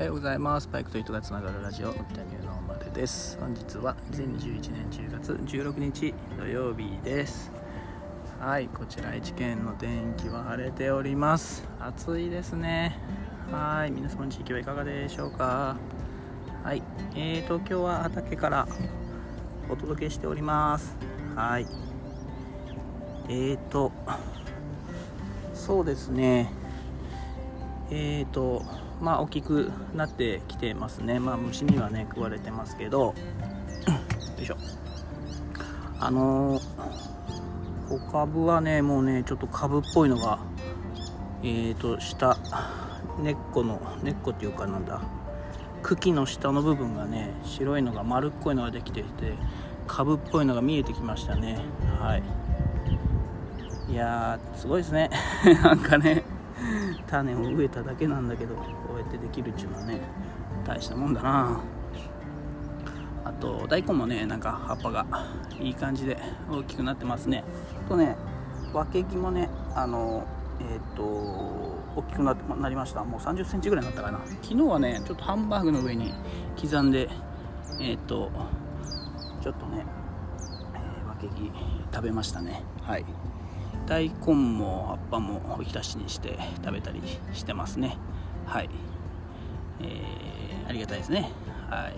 おはようございます。バイクと人がつながるラジオ、のび太ニューノーマルです。本日は2021年10月16日土曜日です。はい、こちら愛知県の天気は晴れております。暑いですね。はい、皆様の地域はいかがでしょうか。はい、えーと、今日は畑からお届けしております。はい。えーと、そうですね。えーと、まあ大きくなってきてますね。まあ虫にはね、食われてますけど、よいしょ。あのー、小株はね、もうね、ちょっと株っぽいのが、えーと、下、根っこの、根っこっていうかなんだ、茎の下の部分がね、白いのが丸っこいのができていて、株っぽいのが見えてきましたね。はい。いやー、すごいですね。なんかね、種を植えただけなんだけどこうやってできるっていうのはね大したもんだな。あと大根もねなんか葉っぱがいい感じで大きくなってますね。とね分け木もねあのえっ、ー、と大きくななりました。もう3 0センチぐらいになったかな。昨日はねちょっとハンバーグの上に刻んでえっ、ー、とちょっとね、えー、分け木食べましたね。はい。大根も葉っぱもおひたしにして食べたりしてますね。はい、えー、ありがたいですね。はい。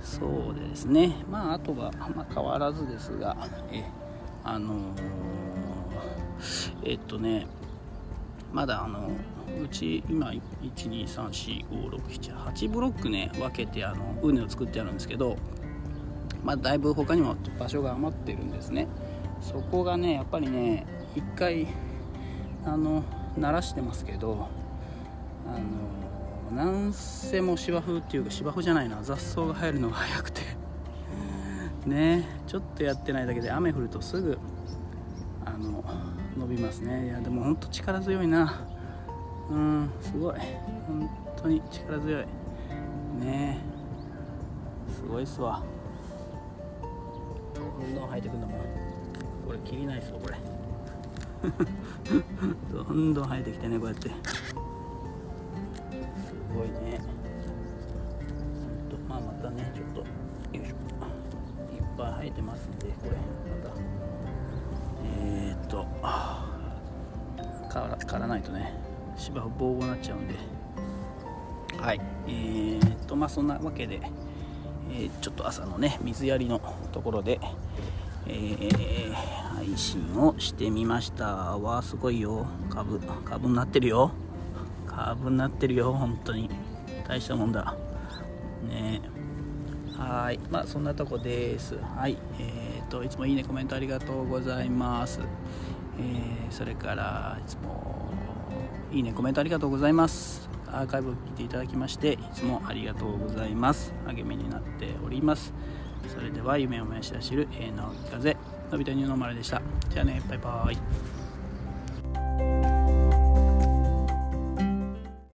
そうですね。まああとは、まあ、変わらずですがえあのー、えっとねまだあのうち今12345678ブロックね分けてあの畝を作ってあるんですけどまあだいぶ他にも場所が余ってるんですね。そこがねやっぱりね一回あの鳴らしてますけどあのなんせも芝生っていうか芝生じゃないな雑草が生えるのが早くて。ねちょっとやってないだけで雨降るとすぐあの伸びますね。いやでもほんと力強いな。うんすごい。本当に力強い。ねすごいっすわ。どんどん生えてくんだもんこれ切りないですよこれ。どんどん生えてきてねこうやって。すごいね。まあまたねちょっとよいしょ。いっぱい生えてますんでこれ。また。えー、っとから刈らないとね芝生ボーボーになっちゃうんで。はい。えー、っとまあそんなわけで、えー、ちょっと朝のね水やりのところでえー、配信をしてみました。わすごいよ。株株になってるよ。株になってるよ本当に。大したもんだ。ね。はい。まあそんなとこです。はい。えーといつもいいねコメントありがとうございます。えー、それからいつもいいねコメントありがとうございます。アーカイブを聞いていただきましていつもありがとうございます。励みになっております。それでは夢を燃やし出しる、えー、直木風のび太ニューノーマルでした。じゃあねバイバーイ。